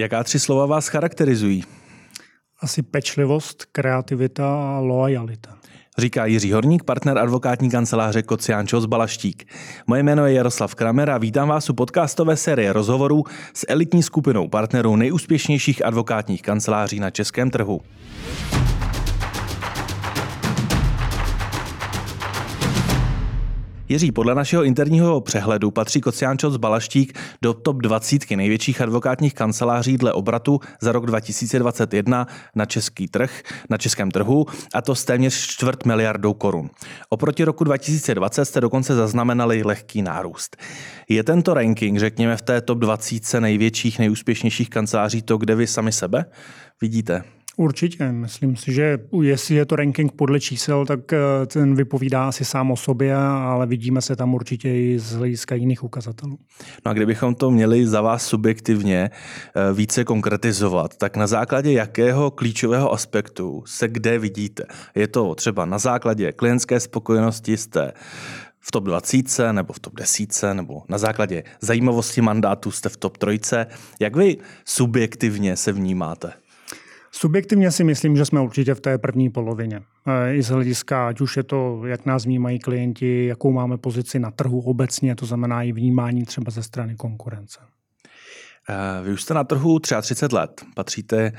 Jaká tři slova vás charakterizují? Asi pečlivost, kreativita a loajalita. Říká Jiří Horník, partner advokátní kanceláře Kocián Čos Balaštík. Moje jméno je Jaroslav Kramer a vítám vás u podcastové série rozhovorů s elitní skupinou partnerů nejúspěšnějších advokátních kanceláří na českém trhu. Jiří, podle našeho interního přehledu patří Kociánčov z Balaštík do top 20 největších advokátních kanceláří dle obratu za rok 2021 na český trh, na českém trhu, a to s téměř čtvrt miliardou korun. Oproti roku 2020 jste dokonce zaznamenali lehký nárůst. Je tento ranking, řekněme, v té top 20 největších, nejúspěšnějších kanceláří to, kde vy sami sebe vidíte? Určitě. Myslím si, že jestli je to ranking podle čísel, tak eh, ten vypovídá asi sám o sobě, ale vidíme se tam určitě i z hlediska jiných ukazatelů. No a kdybychom to měli za vás subjektivně eh, více konkretizovat, tak na základě jakého klíčového aspektu se kde vidíte? Je to třeba na základě klientské spokojenosti jste v top 20 nebo v top 10 nebo na základě zajímavosti mandátu jste v top 3. Jak vy subjektivně se vnímáte? Subjektivně si myslím, že jsme určitě v té první polovině. E, I z hlediska, ať už je to, jak nás vnímají klienti, jakou máme pozici na trhu obecně, to znamená i vnímání třeba ze strany konkurence. E, vy už jste na trhu 33 let. Patříte e,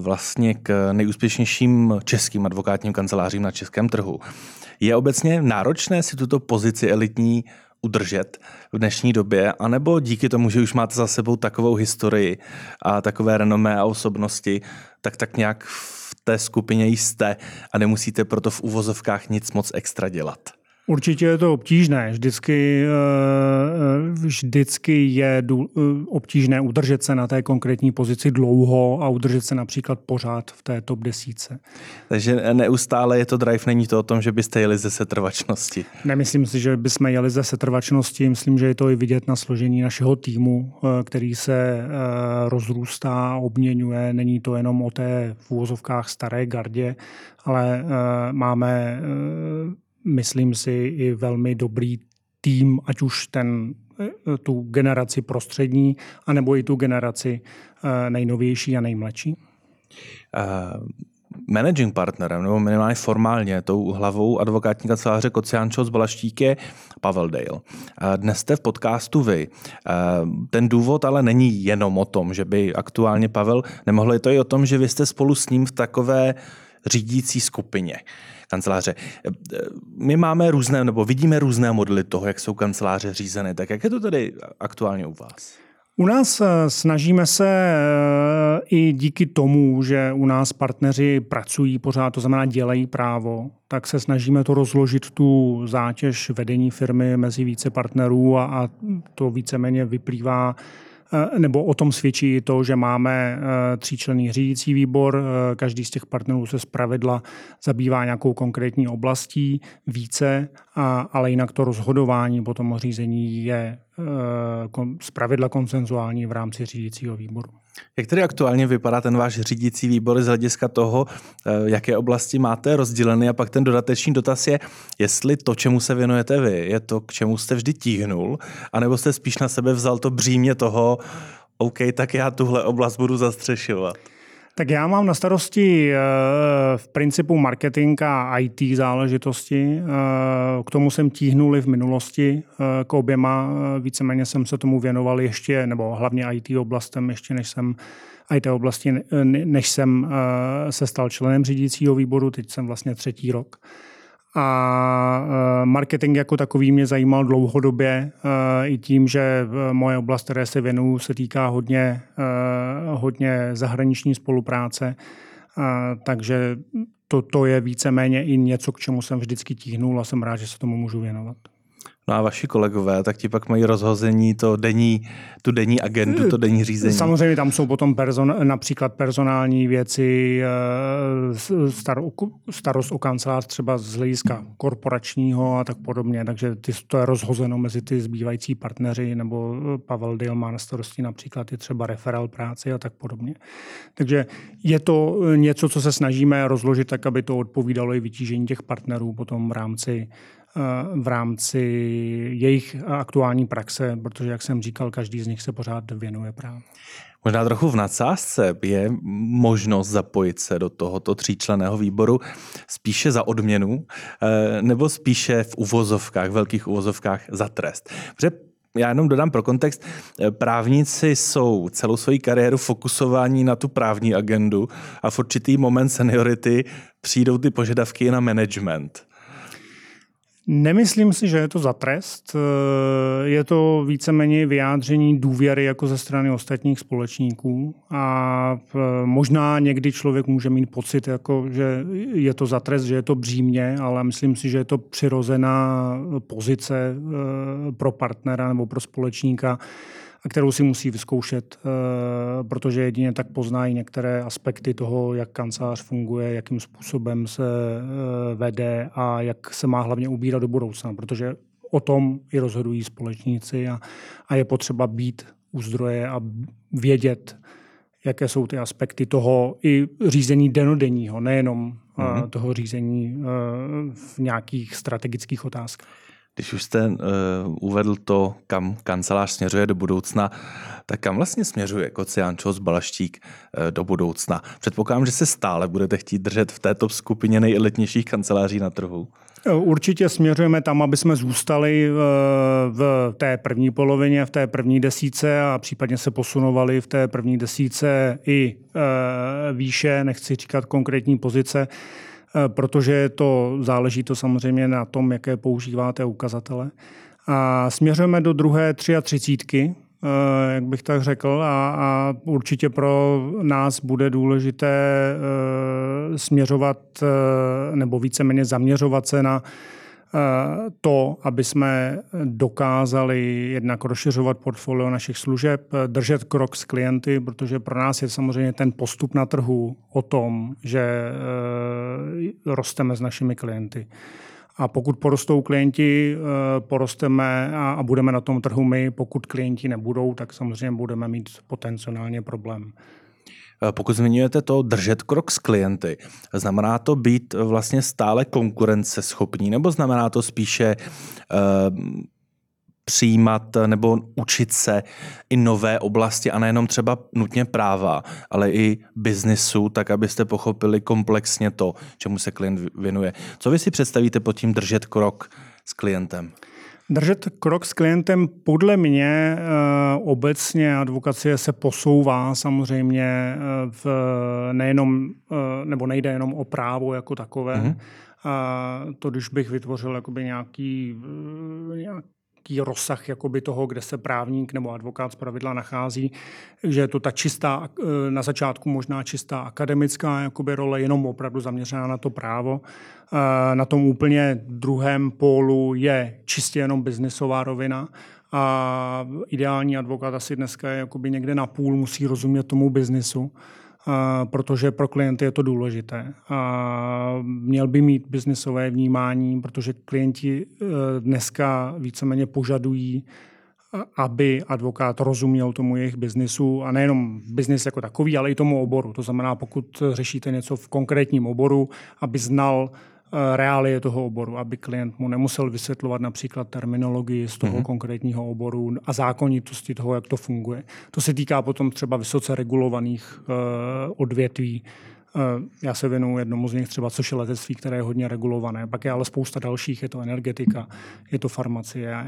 vlastně k nejúspěšnějším českým advokátním kancelářím na českém trhu. Je obecně náročné si tuto pozici elitní udržet v dnešní době, anebo díky tomu, že už máte za sebou takovou historii a takové renomé a osobnosti, tak tak nějak v té skupině jste a nemusíte proto v uvozovkách nic moc extra dělat? Určitě je to obtížné. Vždycky, eh, eh, vždycky je eh, obtížné udržet se na té konkrétní pozici dlouho a udržet se například pořád v té top desíce. Takže neustále je to drive, není to o tom, že byste jeli ze setrvačnosti? Nemyslím si, že bychom jeli ze setrvačnosti. Myslím, že je to i vidět na složení našeho týmu, který se rozrůstá, obměňuje. Není to jenom o té v úvozovkách staré gardě, ale máme myslím si, i velmi dobrý tým, ať už ten, eh, tu generaci prostřední, anebo i tu generaci eh, nejnovější a nejmladší? Uh, managing partnerem, nebo minimálně formálně, tou hlavou advokátní kanceláře Kociánčo z Balaštík je Pavel Dale. Dnes jste v podcastu vy. Ten důvod ale není jenom o tom, že by aktuálně Pavel nemohl, je to i o tom, že vy jste spolu s ním v takové řídící skupině kanceláře. My máme různé, nebo vidíme různé modely toho, jak jsou kanceláře řízeny. Tak jak je to tedy aktuálně u vás? U nás eh, snažíme se eh, i díky tomu, že u nás partneři pracují pořád, to znamená dělají právo, tak se snažíme to rozložit tu zátěž vedení firmy mezi více partnerů a, a to víceméně vyplývá nebo o tom svědčí to, že máme eh, tříčlenný řídící výbor, eh, každý z těch partnerů se zpravidla zabývá nějakou konkrétní oblastí více, ale jinak to rozhodování po tom řízení je zpravidla konsenzuální v rámci řídícího výboru. Jak tedy aktuálně vypadá ten váš řídící výbor z hlediska toho, jaké oblasti máte rozděleny a pak ten dodatečný dotaz je, jestli to, čemu se věnujete vy, je to, k čemu jste vždy tíhnul, anebo jste spíš na sebe vzal to břímě toho, OK, tak já tuhle oblast budu zastřešovat. Tak já mám na starosti eh, v principu marketing a IT záležitosti. Eh, k tomu jsem tíhnul v minulosti eh, k oběma. Víceméně jsem se tomu věnoval ještě, nebo hlavně IT oblastem, ještě než jsem IT oblasti, než jsem se stal členem řídícího výboru. Teď jsem vlastně třetí rok. A marketing jako takový mě zajímal dlouhodobě i tím, že moje oblast, které se věnuju, se týká hodně, hodně zahraniční spolupráce. Takže to, to je víceméně i něco, k čemu jsem vždycky tíhnul a jsem rád, že se tomu můžu věnovat. No a vaši kolegové, tak ti pak mají rozhození to denní, tu denní agendu, to denní řízení. Samozřejmě tam jsou potom person, například personální věci, eh, star, starost o kancelář třeba z hlediska korporačního a tak podobně, takže ty, to je rozhozeno mezi ty zbývající partneři, nebo Pavel Dil má na starosti například i třeba referál práce a tak podobně. Takže je to něco, co se snažíme rozložit tak, aby to odpovídalo i vytížení těch partnerů potom v rámci v rámci jejich aktuální praxe, protože, jak jsem říkal, každý z nich se pořád věnuje právě. Možná trochu v nadsázce je možnost zapojit se do tohoto tříčleného výboru spíše za odměnu eh, nebo spíše v uvozovkách, velkých uvozovkách za trest. Protože já jenom dodám pro kontext, eh, právníci jsou celou svoji kariéru fokusování na tu právní agendu a v určitý moment seniority přijdou ty požadavky na management. Nemyslím si, že je to za trest. Eh, je to víceméně vyjádření důvěry jako ze strany ostatních společníků a eh, možná někdy člověk může mít pocit, jako, že je to za trest, že je to břímně, ale myslím si, že je to přirozená pozice eh, pro partnera nebo pro společníka, kterou si musí vyzkoušet, eh, protože jedině tak poznají některé aspekty toho, jak kancelář funguje, jakým způsobem se eh, vede a jak se má hlavně ubírat do budoucna, protože o tom i rozhodují společníci a, a je potřeba být u zdroje a vědět, jaké jsou ty aspekty toho i řízení denodenního, nejenom mm-hmm. toho řízení v nějakých strategických otázkách. Když už jste uh, uvedl to, kam kancelář směřuje do budoucna, tak kam vlastně směřuje Kociánčos Balaštík uh, do budoucna? Předpokládám, že se stále budete chtít držet v této skupině nejelitnějších kanceláří na trhu. Určitě směřujeme tam, aby jsme zůstali v té první polovině, v té první desíce a případně se posunovali v té první desíce i eh, výše, nechci říkat konkrétní pozice. Eh, protože to záleží to samozřejmě na tom, jaké používáte ukazatele. A směřujeme do druhé 33, eh, jak bych tak řekl, a, a určitě pro nás bude důležité eh, směřovat nebo víceméně zaměřovat se na to, aby jsme dokázali jednak rozšiřovat portfolio našich služeb, držet krok s klienty, protože pro nás je samozřejmě ten postup na trhu o tom, že eh, rosteme s našimi klienty. A pokud porostou klienti, eh, porosteme a budeme na tom trhu my. Pokud klienti nebudou, tak samozřejmě budeme mít potenciálně problém. Eh, pokud zmiňujete to držet krok s klienty, znamená to být vlastně stále konkurenceschopní, nebo znamená to spíše uh, přijímat nebo učit se i nové oblasti a nejenom třeba nutně práva, ale i biznisu, tak abyste pochopili komplexně to, čemu se klient věnuje. Co vy si představíte pod tím držet krok s klientem? Držet krok s klientem podle mě eh, obecně advokacie se posouvá samozřejmě eh, v nejenom, eh, nebo nejde jenom o právo jako takové. Mm-hmm. A to, když bych vytvořil jakoby nějaký, nějaký jaký rozsah jakoby toho, kde se právník nebo advokát z pravidla nachází, že je to ta čistá, na začátku možná čistá akademická jakoby role, jenom opravdu zaměřená na to právo. Na tom úplně druhém pólu je čistě jenom biznisová rovina a ideální advokát asi dneska je jakoby někde na půl, musí rozumět tomu biznisu protože pro klienty je to důležité. Měl by mít biznisové vnímání, protože klienti e, dneska víceméně požadují, aby advokát rozuměl tomu jejich biznisu a nejenom biznis jako takový, ale i tomu oboru. To znamená, pokud řešíte něco v konkrétním oboru, aby znal reálie toho oboru, aby klient mu nemusel vysvětlovat například terminologii z toho mm-hmm. konkrétního oboru a zákonitosti toho, jak to funguje. To se týká potom třeba vysoce regulovaných uh, odvětví, Eh, já se věnuju jednomu z nich třeba, což je letectví, které je hodně regulované. Pak je ale spousta dalších, je to energetika, je to farmacie, eh,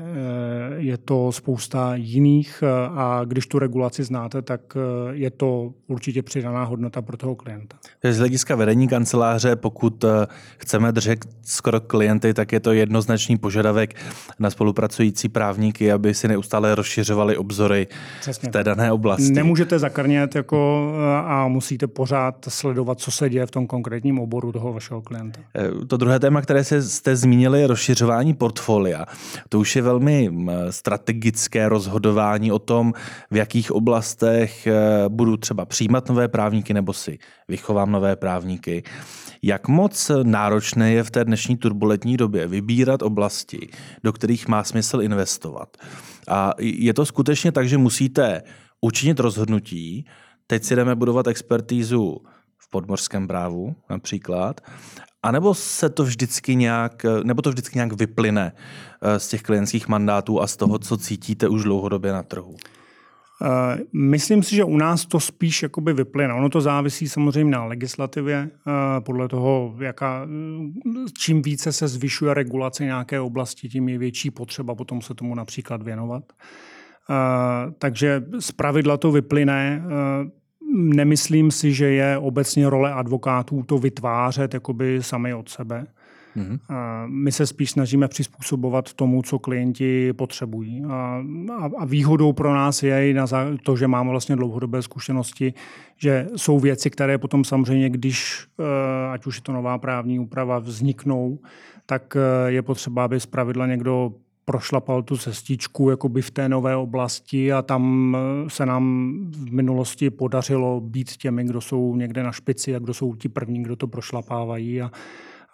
je to spousta jiných eh, a když tu regulaci znáte, tak je to určitě přidaná hodnota pro toho klienta. Z hlediska vedení kanceláře, pokud chceme držet skoro klienty, tak je to jednoznačný požadavek na spolupracující právníky, aby si neustále rozšiřovali obzory Přesně. v té dané oblasti. Nemůžete zakrnět jako a musíte pořád sledovat sledovat, co se děje v tom konkrétním oboru toho vašeho klienta. Eh, to druhé téma, které jste zmínili, je rozšiřování portfolia. To už je velmi strategické rozhodování o tom, v jakých oblastech eh, budu třeba přijímat nové právníky nebo si vychovám nové právníky. Jak moc náročné je v té dnešní turbulentní době vybírat oblasti, do kterých má smysl investovat? A je to skutečně tak, že musíte učinit rozhodnutí, teď si jdeme budovat expertízu podmořském právu například, a nebo se to vždycky nějak, nebo to vždycky nějak vyplyne eh, z těch klientských mandátů a z toho, co cítíte už dlouhodobě na trhu? Eh, myslím si, že u nás to spíš jakoby vyplyne. Ono to závisí samozřejmě na legislativě, eh, podle toho, jaká, čím více se zvyšuje regulace nějaké oblasti, tím je větší potřeba potom se tomu například věnovat. Takže z pravidla to vyplyne. Nemyslím si, že je obecně role advokátů to vytvářet jakoby sami od sebe. Mm-hmm. My se spíš snažíme přizpůsobovat tomu, co klienti potřebují. A, a výhodou pro nás je i na to, že máme vlastně dlouhodobé zkušenosti, že jsou věci, které potom samozřejmě, když, eh, ať už je to nová právní úprava, vzniknou, tak eh, je potřeba, aby zpravidla někdo prošlapal tu cestičku jakoby v té nové oblasti a tam eh, se nám v minulosti podařilo být těmi, kdo jsou někde na špici a kdo jsou ti první, kdo to prošlapávají. A,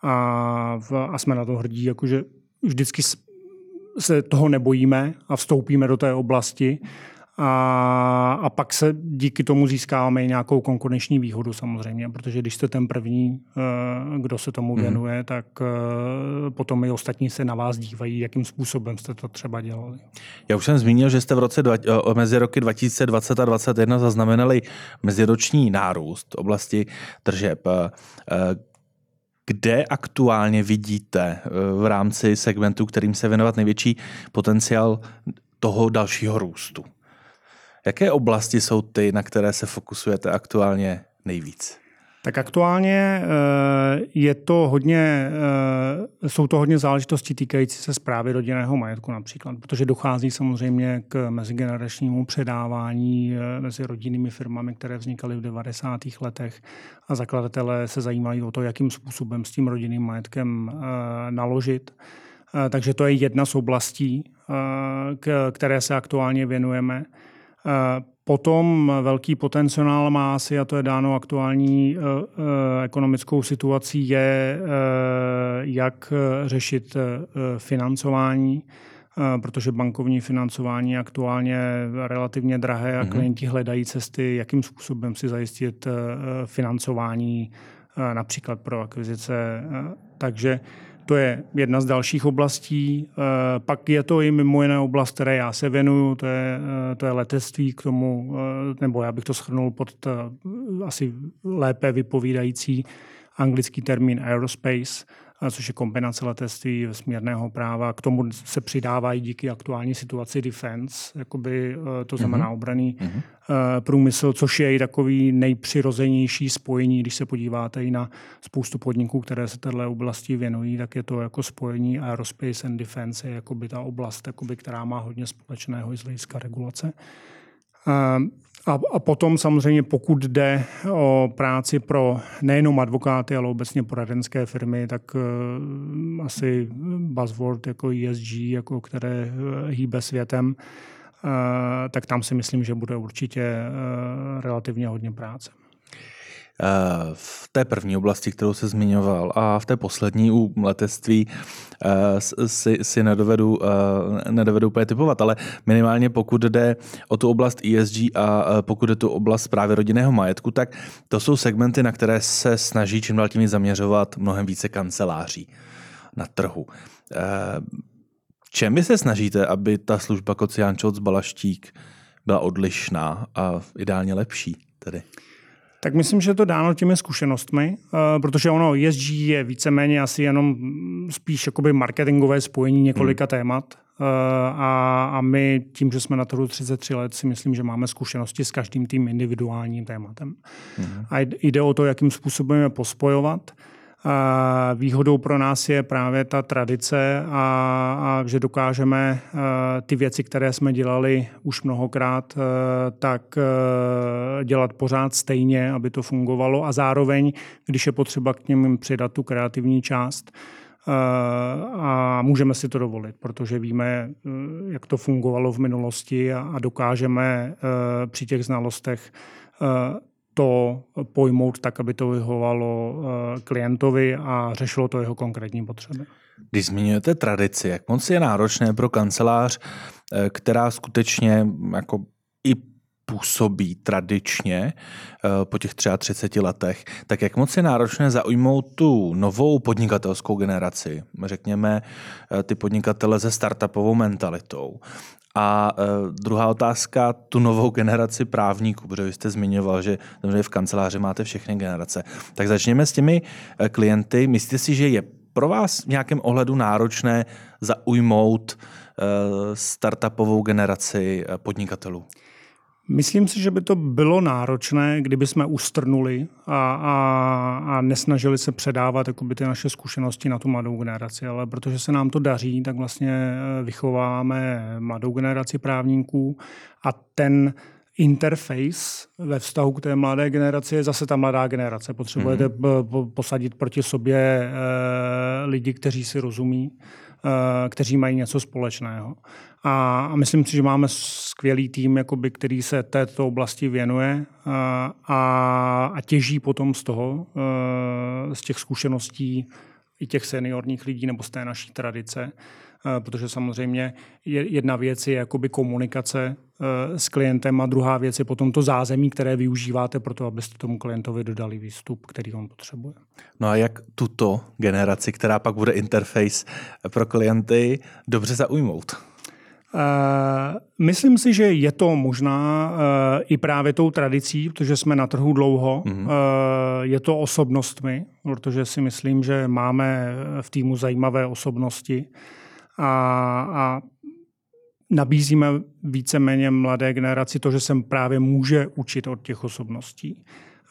a, a jsme na to hrdí, jakože vždycky se toho nebojíme a vstoupíme do té oblasti a, a pak se díky tomu získáváme i nějakou konkurenční výhodu samozřejmě, protože když jste ten první, eh, kdo se tomu mhm. věnuje, mm. tak eh, potom i ostatní se na vás dívají, jakým způsobem jste to třeba dělali. Já už jsem zmínil, že jste v roce dva, eh, mezi roky 2020 a 2021 zaznamenali meziroční nárůst oblasti tržeb. Kde aktuálně vidíte v rámci segmentu, kterým se věnovat největší potenciál toho dalšího růstu? Jaké oblasti jsou ty, na které se fokusujete aktuálně nejvíc? Tak aktuálně eh, je to hodně, eh, jsou to hodně záležitosti týkající se zprávy rodinného majetku například, protože dochází samozřejmě k mezigeneračnímu předávání eh, mezi rodinnými firmami, které vznikaly v 90. letech a zakladatelé se zajímají o to, jakým způsobem s tím rodinným majetkem naložit. Takže to je jedna z oblastí, které se aktuálně věnujeme. Eh, potom velký potenciál má asi, a to je dáno aktuální eh, eh, ekonomickou situací, je, jak řešit financování, protože bankovní financování je aktuálně relativně drahé a mhm. klienti hledají cesty, jakým způsobem si zajistit financování například pro akvizice. Takže to je jedna z dalších oblastí. Eh, pak je to i mimo jiné oblast, které já se věnuju, to je, eh, to je letectví k tomu, eh, nebo já bych to schrnul pod asi lépe vypovídající anglický termín aerospace což je kombinace letectví vesmírného práva. K tomu se přidávají díky aktuální situaci defense, jakoby, eh, to znamená mm-hmm. obraný mm-hmm. průmysl, což je i takový nejpřirozenější spojení, když se podíváte i na spoustu podniků, které se této oblasti věnují, tak je to jako spojení aerospace and defense, je jakoby ta oblast, jakoby, která má hodně společného i z hlediska regulace. Eh, a, a potom samozřejmě, pokud jde o práci pro nejenom advokáty, ale obecně poradenské firmy, tak uh, asi buzzword jako ESG, jako které uh, hýbe světem, uh, tak tam si myslím, že bude určitě uh, relativně hodně práce. Eh, v té první oblasti, kterou se zmiňoval, a v té poslední u letectví eh, si, si nedovedu, eh, nedovedu úplně typovat, ale minimálně pokud jde o tu oblast ESG a pokud jde tu oblast právě rodinného majetku, tak to jsou segmenty, na které se snaží čím dál tím zaměřovat mnohem více kanceláří na trhu. Čem vy se snažíte, aby ta služba Kocián Balaštík byla odlišná a ideálně lepší tedy? Tak myslím, že to dáno těmi zkušenostmi, uh, protože ono ESG je víceméně asi jenom spíš jakoby marketingové spojení několika hmm. témat. Uh, a, a my tím, že jsme na trhu 33 let, si myslím, že máme zkušenosti s každým tím individuálním tématem. Hmm. A jde o to, jakým způsobem je pospojovat. Výhodou pro nás je právě ta tradice a, a že dokážeme ty věci, které jsme dělali už mnohokrát, tak dělat pořád stejně, aby to fungovalo. A zároveň, když je potřeba k něm přidat tu kreativní část, a můžeme si to dovolit, protože víme, jak to fungovalo v minulosti a dokážeme při těch znalostech to pojmout tak, aby to vyhovalo eh, klientovi a řešilo to jeho konkrétní potřeby. Když zmiňujete tradici, jak moc je náročné pro kancelář, eh, která skutečně jako i působí tradičně po těch 33 letech, tak jak moc je náročné zaujmout tu novou podnikatelskou generaci, řekněme ty podnikatele se startupovou mentalitou, a uh, druhá otázka, tu novou generaci právníků, protože vy jste zmiňoval, že v kanceláři máte všechny generace. Tak začněme s těmi klienty. Myslíte si, že je pro vás v nějakém ohledu náročné zaujmout startupovou generaci podnikatelů? Myslím si, že by to bylo náročné, kdyby jsme ustrnuli a, a, a nesnažili se předávat jakoby, ty naše zkušenosti na tu mladou generaci, ale protože se nám to daří, tak vlastně eh, vychováváme mladou generaci právníků a ten interface ve vztahu k té mladé generaci je zase ta mladá generace. Potřebujete mm-hmm. posadit proti sobě e, lidi, kteří si rozumí, kteří mají něco společného. A, myslím si, že máme skvělý tým, jakoby, který se této oblasti věnuje a, a, a těží potom z toho, e, z těch zkušeností i těch seniorních lidí nebo z té naší tradice. E, protože samozřejmě jedna věc je jakoby komunikace e, s klientem a druhá věc je potom to zázemí, které využíváte pro to, abyste tomu klientovi dodali výstup, který on potřebuje. No a jak tuto generaci, která pak bude interface pro klienty, dobře zaujmout? Uh, myslím si, že je to možná uh, i právě tou tradicí, protože jsme na trhu dlouho. Mm-hmm. Uh, je to osobnostmi, protože si myslím, že máme v týmu zajímavé osobnosti a, a nabízíme víceméně mladé generaci to, že se právě může učit od těch osobností.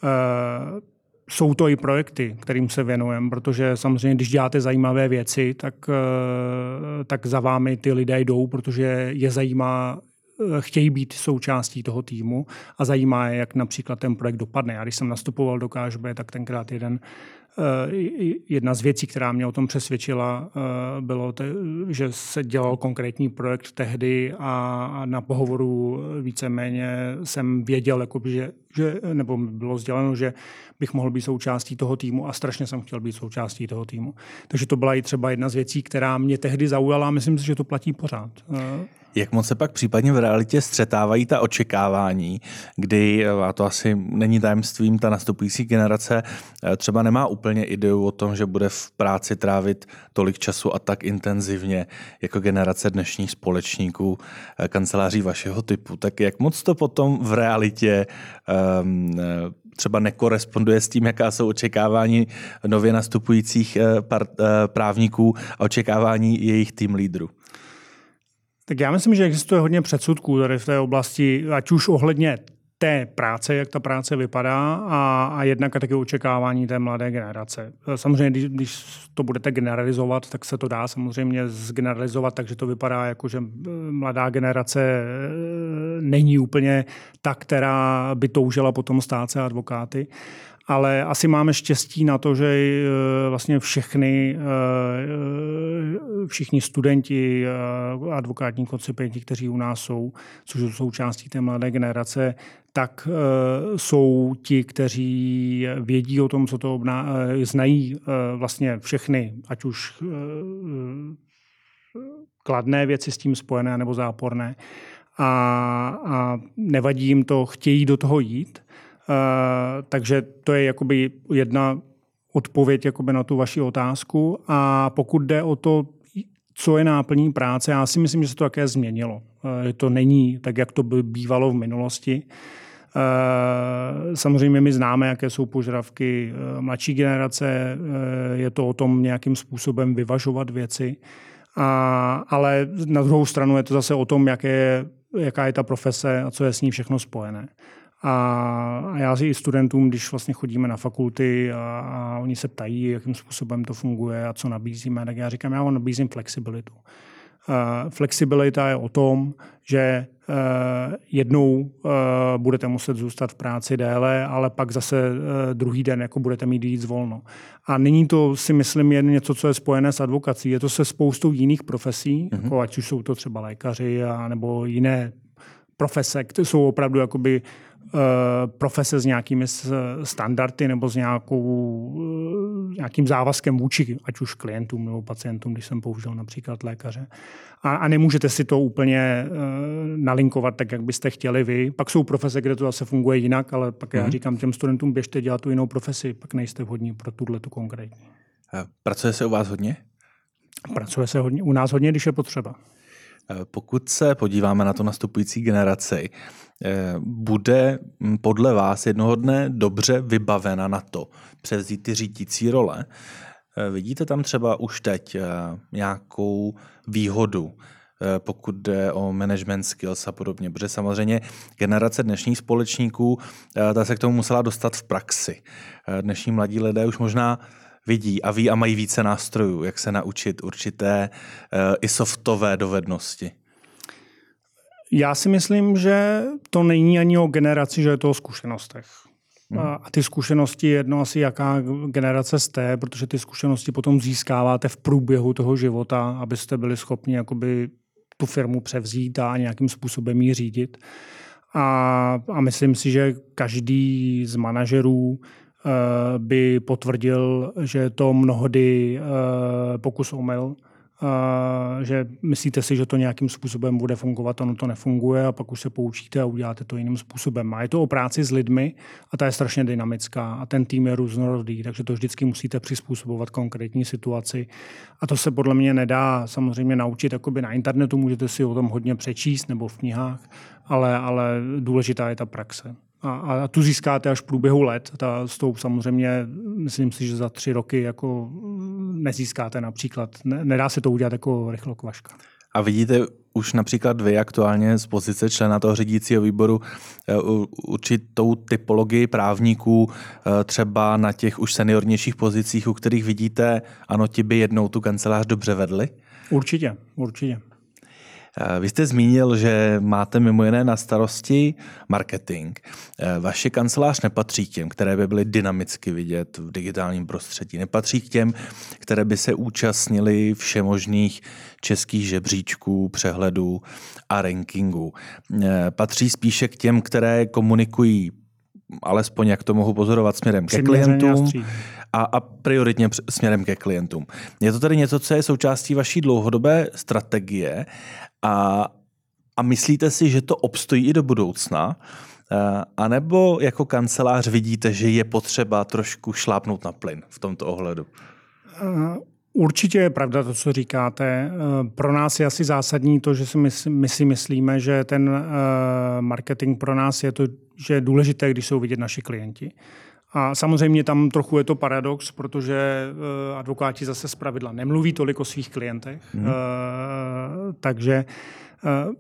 Uh, jsou to i projekty, kterým se věnujeme, protože samozřejmě, když děláte zajímavé věci, tak, eh, tak za vámi ty lidé jdou, protože je zajímá, eh, chtějí být součástí toho týmu a zajímá je, jak například ten projekt dopadne. Já když jsem nastupoval do KŽB, tak tenkrát jeden jedna z věcí, která mě o tom přesvědčila, eh, bylo, že se dělal konkrétní projekt tehdy a na pohovoru víceméně jsem věděl, že, že, nebo bylo sděleno, že bych mohl být součástí toho týmu a strašně jsem chtěl být součástí toho týmu. Takže to byla i třeba jedna z věcí, která mě tehdy zaujala a myslím si, že to platí pořád. Eh, jak moc se pak případně v realitě střetávají ta očekávání, kdy, a to asi není tajemstvím, ta nastupující generace eh, třeba nemá úplně ideu o tom, že bude v práci trávit tolik času a tak intenzivně jako generace dnešních společníků eh, kanceláří vašeho typu. Tak jak moc to potom v realitě um, třeba nekoresponduje s tím, jaká jsou očekávání nově nastupujících právníků a očekávání jejich tým lídrů? Tak já myslím, že existuje hodně předsudků tady v té oblasti, ať už ohledně té práce, jak ta práce vypadá a, a jednak a taky očekávání té mladé generace. Samozřejmě, když, když to budete generalizovat, tak se to dá samozřejmě zgeneralizovat, takže to vypadá jako, že eh, mladá generace eh, není úplně ta, která by toužila potom stát se advokáty ale asi máme štěstí na to, že eh, vlastně všechny, eh, všichni studenti, eh, advokátní koncipienti, kteří u nás jsou, což jsou součástí té mladé generace, tak jsou ti, kteří vědí o tom, co to obná, znají vlastně všechny, ať už kladné věci s tím spojené nebo záporné. A, a nevadí jim to, chtějí do toho jít. Eh, takže to je jakoby jedna odpověď jakoby na tu vaši otázku. A pokud jde o to, co je náplní práce, já si myslím, že se to také změnilo. Uh, to není tak, jak to bývalo v minulosti. Eh, samozřejmě my známe, jaké jsou požadavky mladší generace, je to o tom nějakým způsobem vyvažovat věci, a, ale na druhou stranu je to zase o tom, jaké, jaká je ta profese a co je s ní všechno spojené. A já si i studentům, když vlastně chodíme na fakulty a, a oni se ptají, jakým způsobem to funguje a co nabízíme, tak já říkám, já vám nabízím flexibilitu. Uh, flexibilita je o tom, že uh, jednou uh, budete muset zůstat v práci déle, ale pak zase uh, druhý den jako budete mít víc volno. A není to, si myslím, jen něco, co je spojené s advokací. Je to se spoustou jiných profesí, mm-hmm. jako ať už jsou to třeba lékaři a, nebo jiné profese, které jsou opravdu jakoby profese s nějakými standardy nebo s nějakou, nějakým závazkem vůči, ať už klientům nebo pacientům, když jsem použil například lékaře. A, a nemůžete si to úplně uh, nalinkovat tak, jak byste chtěli vy. Pak jsou profese, kde to zase funguje jinak, ale pak mm-hmm. já mhm. říkám těm studentům, běžte dělat tu jinou profesi, pak nejste vhodní pro tuhle tu konkrétní. Pracuje se u vás hodně? Pracuje se hodně, u nás hodně, když je potřeba. Pokud se podíváme na to nastupující generaci, eh, bude hm, podle vás jednoho dne dobře vybavena na to převzít ty řídící role? Eh, vidíte tam třeba už teď eh, nějakou výhodu, pokud jde o management skills a podobně, protože samozřejmě generace dnešních společníků ta se k tomu musela dostat v praxi. Dnešní mladí lidé už možná vidí a ví a mají více nástrojů, jak se naučit určité uh, i softové dovednosti? Já si myslím, že to není ani o generaci, že je to o zkušenostech. Hmm. A ty zkušenosti jedno asi jaká generace jste, protože ty zkušenosti potom získáváte v průběhu toho života, abyste byli schopni jakoby tu firmu převzít a nějakým způsobem ji řídit. A, a myslím si, že každý z manažerů Eh, by potvrdil, že je to mnohdy eh, pokus omyl, eh, že myslíte si, že to nějakým způsobem bude fungovat, ono to nefunguje a pak už se poučíte a uděláte to jiným způsobem. A je to o práci s lidmi a ta je strašně dynamická a ten tým je různorodý, takže to vždycky musíte přizpůsobovat konkrétní situaci. A to se podle mě nedá samozřejmě naučit jakoby na internetu, můžete si o tom hodně přečíst nebo v knihách, ale, ale důležitá je ta praxe a, a tu získáte až v průběhu let. Ta, s tou samozřejmě, myslím si, že za tři roky jako nezískáte například. Ne, nedá se to udělat jako rychlokvaška. A vidíte už například vy aktuálně z pozice člena toho řídícího výboru eh, určitou typologii právníků eh, třeba na těch už seniornějších pozicích, u kterých vidíte, ano, ti by jednou tu kancelář dobře vedli? Určitě, určitě. Vy jste zmínil, že máte mimo jiné na starosti marketing. Vaše kancelář nepatří k těm, které by byly dynamicky vidět v digitálním prostředí. Nepatří k těm, které by se účastnili všemožných českých žebříčků, přehledů a rankingů. Patří spíše k těm, které komunikují alespoň jak to mohu pozorovat směrem ke klientům a, a prioritně směrem ke klientům. Je to tedy něco, co je součástí vaší dlouhodobé strategie a, a myslíte si, že to obstojí i do budoucna? Eh, a nebo jako kancelář vidíte, že je potřeba trošku šlápnout na plyn v tomto ohledu? Eh, určitě je pravda to, co říkáte. Eh, pro nás je asi zásadní to, že si my, my si myslíme, že ten marketing pro nás je to, že je důležité, když jsou vidět naši klienti. A samozřejmě tam trochu je to paradox, protože uh, advokáti zase z pravidla nemluví tolik o svých klientech. Hmm. Takže uh,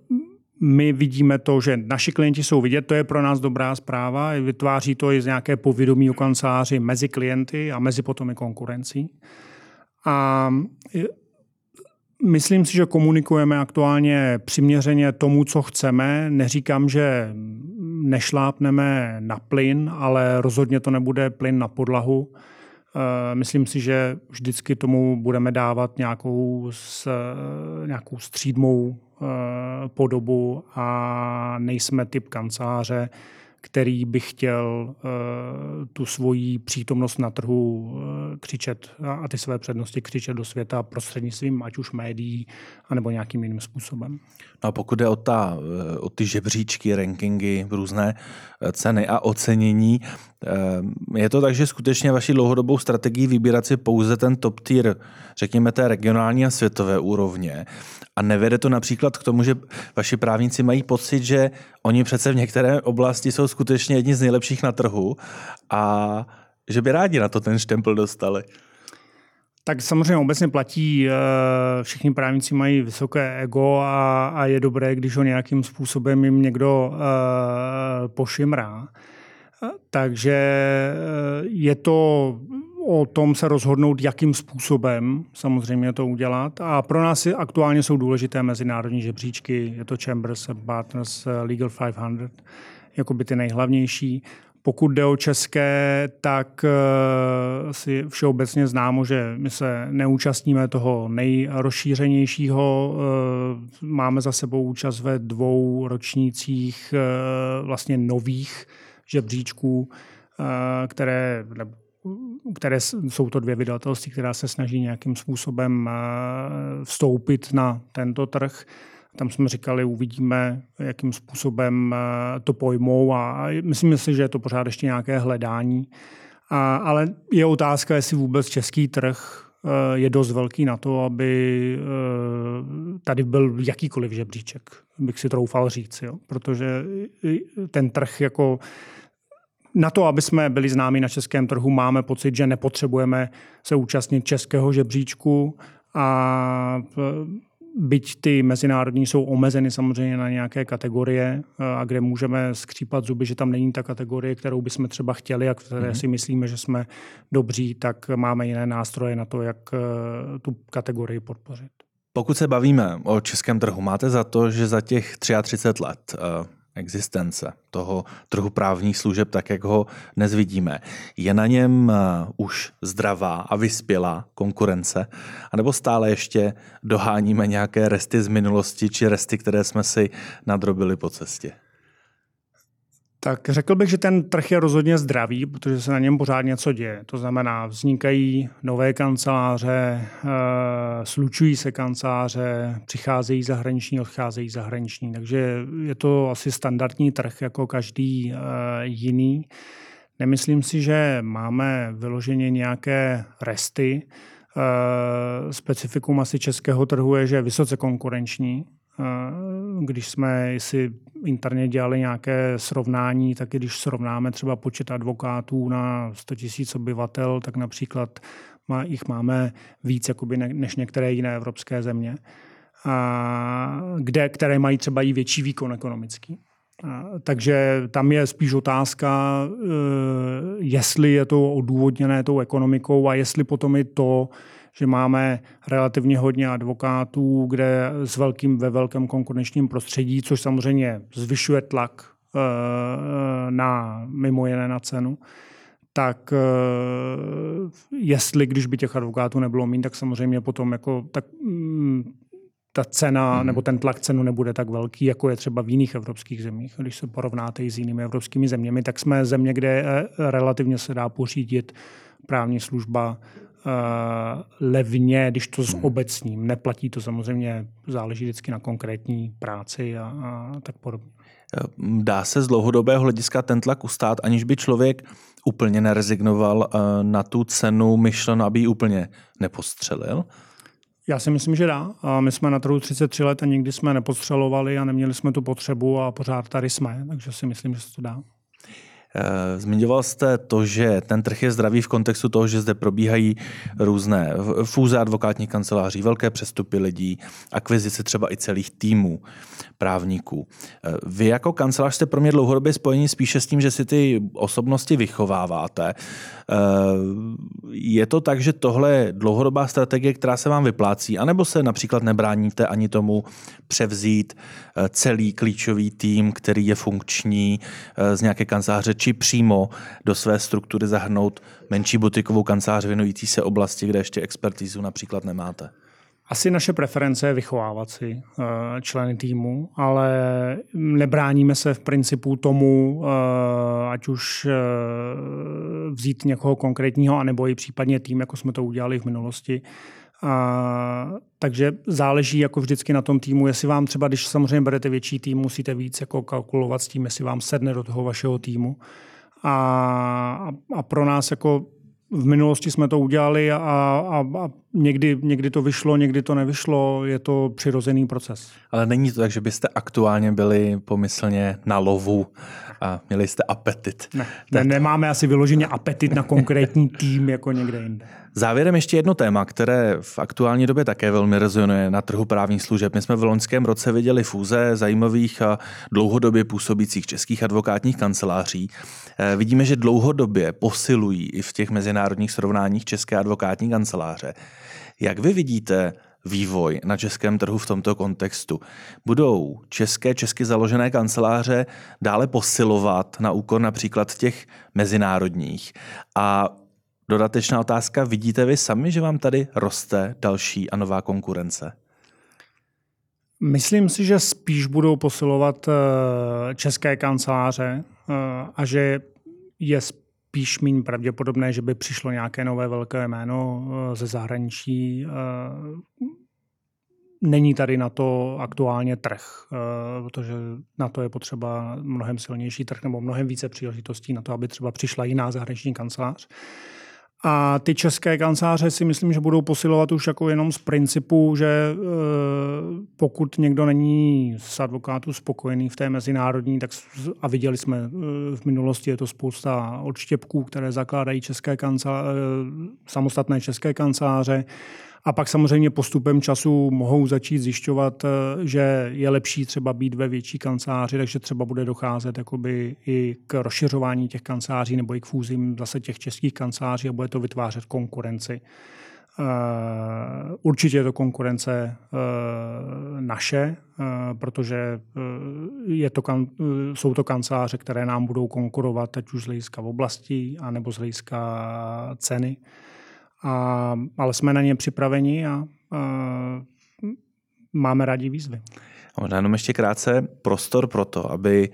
my vidíme to, že naši klienti jsou vidět, to je pro nás dobrá zpráva, vytváří to i z nějaké povědomí o kanceláři mezi klienty a mezi potom i konkurencí. A Myslím si, že komunikujeme aktuálně přiměřeně tomu, co chceme. Neříkám, že nešlápneme na plyn, ale rozhodně to nebude plyn na podlahu. Eh, myslím si, že vždycky tomu budeme dávat nějakou, s, nějakou střídmou eh, podobu a nejsme typ kanceláře, který by chtěl uh, tu svoji přítomnost na trhu uh, křičet a ty své přednosti křičet do světa prostřednictvím ať už médií, anebo nějakým jiným způsobem. No a pokud jde o, ta, eh, o ty žebříčky, rankingy, různé ceny a ocenění, je to tak, že skutečně vaší dlouhodobou strategií vybírat si pouze ten top tier, řekněme té regionální a světové úrovně a nevede to například k tomu, že vaši právníci mají pocit, že oni přece v některé oblasti jsou skutečně jedni z nejlepších na trhu a že by rádi na to ten štempel dostali. Tak samozřejmě obecně platí, eh, všichni právníci mají vysoké ego a, a je dobré, když ho nějakým způsobem jim někdo uh, pošimrá. Takže eh, je to o tom se rozhodnout, jakým způsobem samozřejmě to udělat. A pro nás aktuálně jsou důležité mezinárodní žebříčky, je to Chambers Partners Legal 500, jako by ty nejhlavnější. Pokud jde o české, tak eh, si všeobecně známo, že my se neúčastníme toho nejrozšířenějšího. Eh, máme za sebou účast ve dvou ročnících eh, vlastně nových žebříčků, které, které jsou to dvě vydavatelství, která se snaží nějakým způsobem vstoupit na tento trh. Tam jsme říkali, uvidíme, jakým způsobem eh, to pojmou a myslím si, že je to pořád ještě nějaké hledání. A, ale je otázka, jestli vůbec český trh eh, je dost velký na to, aby eh, tady byl jakýkoliv žebříček, bych si troufal říct. Jo? Protože ten trh jako na to, aby jsme byli známi na českém trhu, máme pocit, že nepotřebujeme se účastnit českého žebříčku a byť ty mezinárodní jsou omezeny samozřejmě na nějaké kategorie, eh, a kde můžeme skřípat zuby, že tam není ta kategorie, kterou bychom třeba chtěli a které mm-hmm. si myslíme, že jsme dobří, tak máme jiné nástroje na to, jak eh, tu kategorii podpořit. Pokud se bavíme o českém trhu, máte za to, že za těch 33 let eh, existence toho trhu právních služeb, tak jak ho dnes vidíme, je na něm eh, už zdravá a vyspělá konkurence, anebo stále ještě doháníme nějaké resty z minulosti či resty, které jsme si nadrobili po cestě? Tak řekl bych, že ten trh je rozhodně zdravý, protože se na něm pořád něco děje. To znamená, vznikají nové kanceláře, eh, slučují se kanceláře, přicházejí zahraniční, odcházejí zahraniční. Takže je to asi standardní trh jako každý eh, jiný. Nemyslím si, že máme vyloženě nějaké resty. Eh, specifikum asi českého trhu je, že je vysoce konkurenční. Když jsme si interně dělali nějaké srovnání, tak když srovnáme třeba počet advokátů na 100 000 obyvatel, tak například má, jich máme víc jakoby ne, než některé jiné evropské země, a kde, které mají třeba i větší výkon ekonomický. Takže tam je spíš otázka, e, jestli je to odůvodněné tou ekonomikou a jestli potom i to, že máme relativně hodně advokátů, kde s velkým, ve velkém konkurenčním prostředí, což samozřejmě zvyšuje tlak eh, na mimo jiné na cenu, tak eh, jestli, když by těch advokátů nebylo méně, tak samozřejmě potom jako tak, mm, ta cena hmm. nebo ten tlak cenu nebude tak velký, jako je třeba v jiných evropských zemích. Když se porovnáte i s jinými evropskými zeměmi, tak jsme země, kde eh, relativně se dá pořídit právní služba Eh, levně, když to s obecním. Neplatí to samozřejmě, záleží vždycky na konkrétní práci a, a tak podobně. Eh, dá se z dlouhodobého hlediska ten tlak ustát, aniž by člověk úplně nerezignoval eh, na tu cenu myšleno, aby ji úplně nepostřelil? Já si myslím, že dá. My jsme na trhu 33 let a nikdy jsme nepostřelovali a neměli jsme tu potřebu a pořád tady jsme, takže si myslím, že se to dá. Eh, zmiňoval jste to, že ten trh je zdravý v kontextu toho, že zde probíhají různé fúze advokátních kanceláří, velké přestupy lidí, akvizice třeba i celých týmů právníků. Eh, vy jako kancelář jste pro mě dlouhodobě spojení spíše s tím, že si ty osobnosti vychováváte. Eh, je to tak, že tohle je dlouhodobá strategie, která se vám vyplácí, anebo se například nebráníte ani tomu převzít celý klíčový tým, který je funkční z nějaké kanceláře či přímo do své struktury zahrnout menší butikovou kancelář věnující se oblasti, kde ještě expertizu například nemáte? Asi naše preference je vychovávat si uh, členy týmu, ale nebráníme se v principu tomu, uh, ať už uh, vzít někoho konkrétního, anebo i případně tým, jako jsme to udělali v minulosti, a, takže záleží jako vždycky na tom týmu, jestli vám třeba, když samozřejmě berete větší tým, musíte víc jako kalkulovat s tím, jestli vám sedne do toho vašeho týmu. A, a pro nás jako v minulosti jsme to udělali a, a, a někdy, někdy to vyšlo, někdy to nevyšlo, je to přirozený proces. Ale není to tak, že byste aktuálně byli pomyslně na lovu a měli jste apetit. Ne, ne nemáme asi vyloženě apetit na konkrétní tým jako někde jinde. Závěrem ještě jedno téma, které v aktuální době také velmi rezonuje na trhu právních služeb. My jsme v loňském roce viděli fúze zajímavých a dlouhodobě působících českých advokátních kanceláří. Eh, vidíme, že dlouhodobě posilují i v těch mezinárodních srovnáních české advokátní kanceláře. Jak vy vidíte vývoj na českém trhu v tomto kontextu? Budou české, česky založené kanceláře dále posilovat na úkor například těch mezinárodních? A dodatečná otázka, vidíte vy sami, že vám tady roste další a nová konkurence? Myslím si, že spíš budou posilovat eh, české kanceláře eh, a že je spíš méně pravděpodobné, že by přišlo nějaké nové velké jméno eh, ze zahraničí. Není tady na to aktuálně trh, protože na to je potřeba mnohem silnější trh nebo mnohem více příležitostí na to, aby třeba přišla jiná zahraniční kancelář. A ty české kanceláře si myslím, že budou posilovat už jako jenom z principu, že e, pokud někdo není s advokátu spokojený v té mezinárodní, tak a viděli jsme e, v minulosti, je to spousta odštěpků, které zakládají české kanceláře, samostatné české kanceláře, a pak samozřejmě postupem času mohou začít zjišťovat, eh, že je lepší třeba být ve větší kanceláři, takže třeba bude docházet jakoby i k rozšiřování těch kanceláří nebo i k fúzím zase těch českých kanceláří a bude to vytvářet konkurenci. Eh, určitě je to konkurence eh, naše, protože je to, jsou to kanceláře, které nám budou konkurovat, ať už z hlediska oblastí, anebo z hlediska ceny. A, ale jsme na ně připraveni a, a máme rádi výzvy. Možná jenom ještě krátce prostor pro to, aby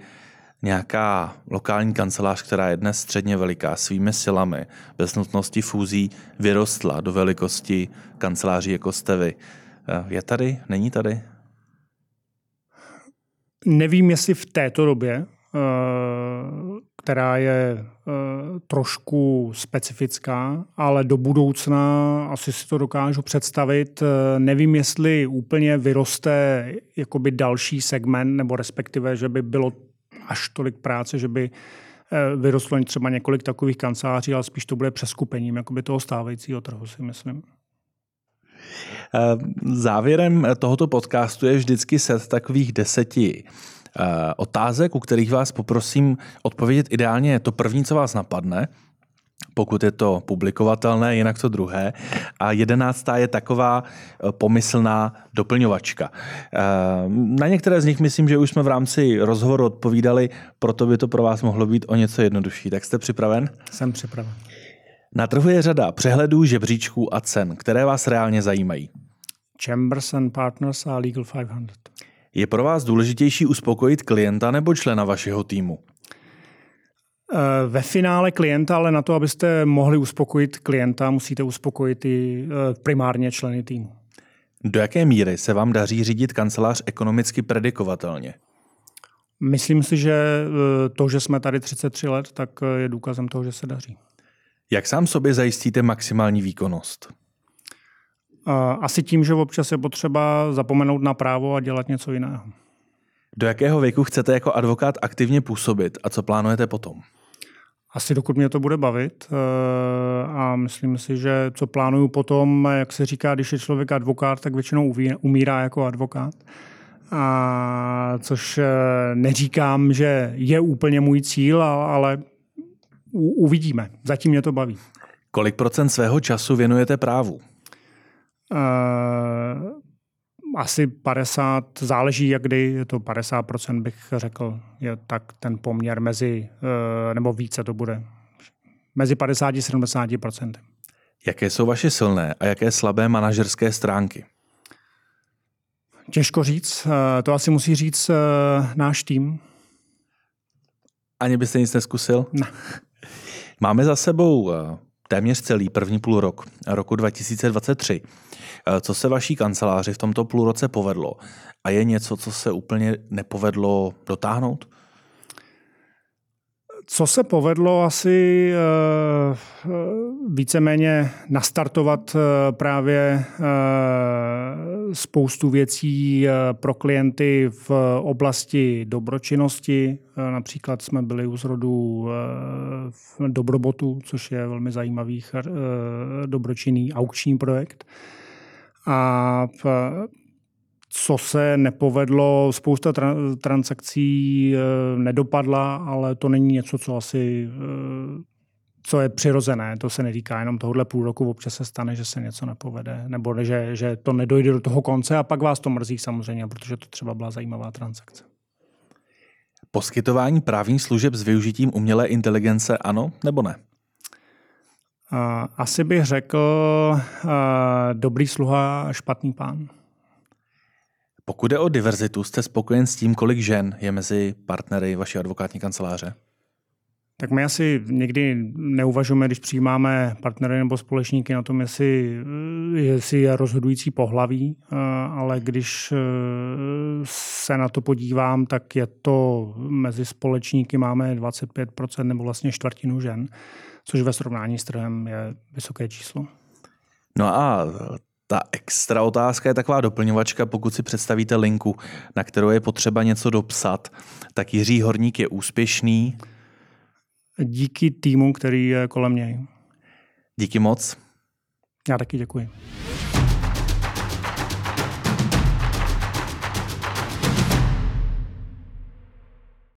nějaká lokální kancelář, která je dnes středně veliká, svými silami, bez nutnosti fúzí, vyrostla do velikosti kanceláří jako jste vy. Je tady? Není tady? Nevím, jestli v této době, která je eh, trošku specifická, ale do budoucna asi si to dokážu představit. Eh, nevím, jestli úplně vyroste jakoby další segment, nebo respektive, že by bylo až tolik práce, že by eh, vyrostlo třeba několik takových kanceláří, ale spíš to bude přeskupením jakoby toho stávajícího trhu, si myslím. Závěrem tohoto podcastu je vždycky set takových deseti Eh, otázek, u kterých vás poprosím odpovědět ideálně to první, co vás napadne, pokud je to publikovatelné, jinak to druhé. A jedenáctá je taková eh, pomyslná doplňovačka. Eh, na některé z nich myslím, že už jsme v rámci rozhovoru odpovídali, proto by to pro vás mohlo být o něco jednodušší. Tak jste připraven? Jsem připraven. Na trhu je řada přehledů, žebříčků a cen, které vás reálně zajímají. Chambers and Partners a Legal 500. Je pro vás důležitější uspokojit klienta nebo člena vašeho týmu? Eh, ve finále klienta, ale na to, abyste mohli uspokojit klienta, musíte uspokojit i eh, primárně členy týmu. Do jaké míry se vám daří řídit kancelář ekonomicky predikovatelně? Myslím si, že eh, to, že jsme tady 33 let, tak je důkazem toho, že se daří. Jak sám sobě zajistíte maximální výkonnost? Asi tím, že občas je potřeba zapomenout na právo a dělat něco jiného. Do jakého věku chcete jako advokát aktivně působit a co plánujete potom? Asi dokud mě to bude bavit eh, a myslím si, že co plánuju potom, jak se říká, když je člověk advokát, tak většinou umírá jako advokát. A což eh, neříkám, že je úplně můj cíl, ale uvidíme. Zatím mě to baví. Kolik procent svého času věnujete právu? Uh, asi 50, záleží jak kdy, je to 50%, bych řekl, je tak ten poměr mezi, uh, nebo více to bude, mezi 50 a 70%. Jaké jsou vaše silné a jaké slabé manažerské stránky? Těžko říct, uh, to asi musí říct náš tým. Ani byste nic neskusil? Ne. Máme za sebou téměř celý první půl rok roku 2023. Eh, co se vaší kanceláři v tomto půlroce povedlo? A je něco, co se úplně nepovedlo dotáhnout? Co se povedlo asi eh, víceméně nastartovat eh, právě spoustu věcí pro klienty v oblasti dobročinnosti. Například jsme byli u zrodu Dobrobotu, což je velmi zajímavý dobročinný aukční projekt. A co se nepovedlo, spousta tra- transakcí e, nedopadla, ale to není něco, co asi e, co je přirozené. To se netýká jenom tohohle půl roku, občas se stane, že se něco nepovede, nebo že, že to nedojde do toho konce a pak vás to mrzí samozřejmě, protože to třeba byla zajímavá transakce. Poskytování právních služeb s využitím umělé inteligence ano nebo ne? Asi bych řekl dobrý sluha, špatný pán. Pokud jde o diverzitu, jste spokojen s tím, kolik žen je mezi partnery vaší advokátní kanceláře? Tak my asi někdy neuvažujeme, když přijímáme partnery nebo společníky na tom, jestli, jestli je rozhodující pohlaví, eh, ale když eh, se na to podívám, tak je to mezi společníky máme 25% nebo vlastně čtvrtinu žen, což ve srovnání s trhem je vysoké číslo. No a ta extra otázka je taková doplňovačka, pokud si představíte linku, na kterou je potřeba něco dopsat, tak Jiří Horník je úspěšný, díky týmu, který je kolem něj. Díky moc. Já taky děkuji.